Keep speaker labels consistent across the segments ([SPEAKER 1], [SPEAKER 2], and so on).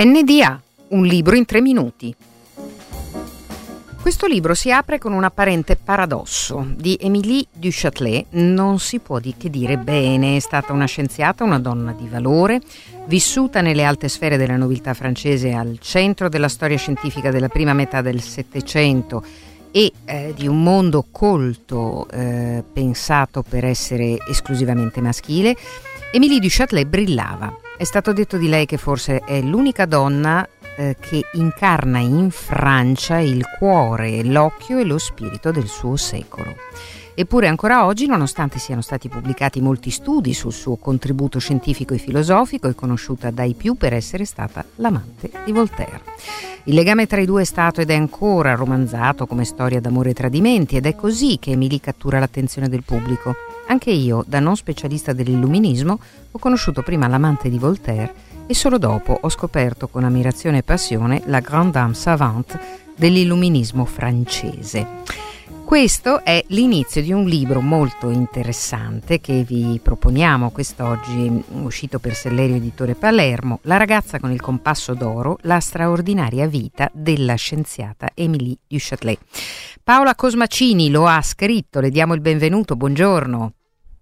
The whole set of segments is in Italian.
[SPEAKER 1] NDA, un libro in tre minuti. Questo libro si apre con un apparente paradosso. Di Émilie du Châtelet non si può di che dire bene, è stata una scienziata, una donna di valore, vissuta nelle alte sfere della nobiltà francese al centro della storia scientifica della prima metà del Settecento e eh, di un mondo colto eh, pensato per essere esclusivamente maschile, Émilie du Châtelet brillava è stato detto di lei che forse è l'unica donna eh, che incarna in Francia il cuore, l'occhio e lo spirito del suo secolo. Eppure ancora oggi, nonostante siano stati pubblicati molti studi sul suo contributo scientifico e filosofico, è conosciuta dai più per essere stata l'amante di Voltaire. Il legame tra i due è stato ed è ancora romanzato come storia d'amore e tradimenti ed è così che Emily cattura l'attenzione del pubblico. Anche io, da non specialista dell'illuminismo, ho conosciuto prima l'amante di Voltaire e solo dopo ho scoperto con ammirazione e passione la grande dame savante dell'illuminismo francese. Questo è l'inizio di un libro molto interessante che vi proponiamo quest'oggi, uscito per Sellerio Editore Palermo, La ragazza con il compasso d'oro, la straordinaria vita della scienziata Émilie du Châtelet. Paola Cosmacini lo ha scritto, le diamo il benvenuto, buongiorno.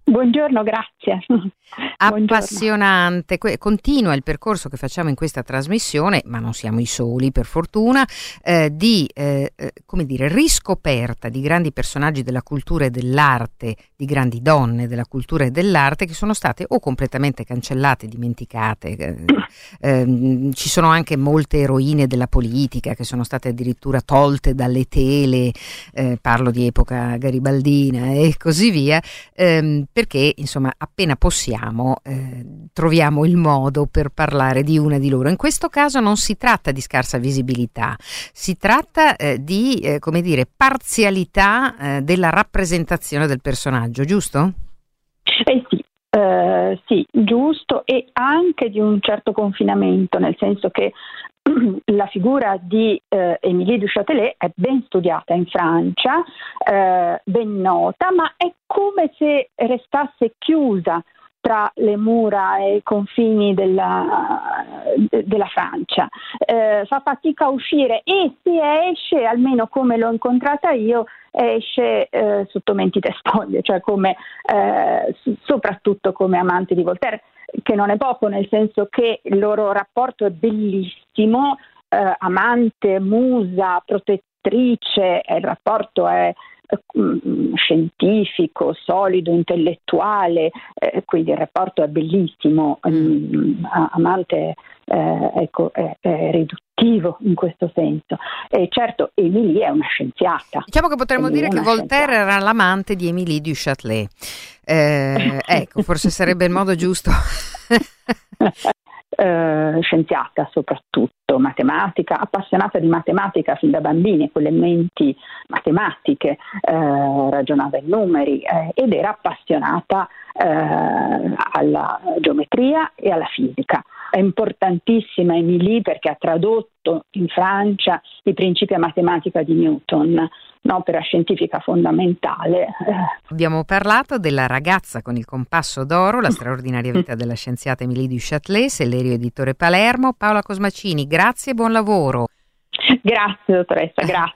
[SPEAKER 2] Buongiorno, grazie.
[SPEAKER 1] Appassionante, continua il percorso che facciamo in questa trasmissione, ma non siamo i soli per fortuna, eh, di eh, eh, come dire, riscoperta di grandi personaggi della cultura e dell'arte, di grandi donne della cultura e dell'arte che sono state o completamente cancellate, dimenticate. Eh, ehm, ci sono anche molte eroine della politica che sono state addirittura tolte dalle tele, eh, parlo di epoca garibaldina e così via ehm, perché insomma appena possiamo eh, troviamo il modo per parlare di una di loro. In questo caso non si tratta di scarsa visibilità, si tratta eh, di eh, come dire parzialità eh, della rappresentazione del personaggio, giusto?
[SPEAKER 2] Eh sì, Uh, sì, giusto e anche di un certo confinamento, nel senso che la figura di eh, Émilie du Châtelet è ben studiata in Francia, eh, ben nota, ma è come se restasse chiusa tra le mura e i confini della, della Francia. Eh, fa fatica a uscire e se esce, almeno come l'ho incontrata io, esce eh, sotto mentite spoglie, cioè come, eh, soprattutto come amante di Voltaire che non è poco, nel senso che il loro rapporto è bellissimo, eh, amante, musa, protettrice, il rapporto è scientifico, solido, intellettuale, eh, quindi il rapporto è bellissimo, mm. mm amante eh, ecco, è, è, riduttivo in questo senso. E certo Émilie è una scienziata.
[SPEAKER 1] Diciamo che potremmo Emilie dire che Voltaire scienziata. era l'amante di Émilie du Châtelet. Eh, ecco, forse sarebbe il modo giusto.
[SPEAKER 2] eh, scienziata soprattutto, matematica, appassionata di matematica fin da bambini, con le menti matematiche, eh, ragionava in numeri eh, ed era appassionata eh, alla geometria e alla fisica. È importantissima Emily perché ha tradotto in Francia i principi a matematica di Newton, un'opera scientifica fondamentale.
[SPEAKER 1] Abbiamo parlato della ragazza con il compasso d'oro, la straordinaria vita della scienziata Emilie du Châtelet, Sellerio Editore Palermo. Paola Cosmacini, grazie e buon lavoro.
[SPEAKER 2] Grazie dottoressa, grazie.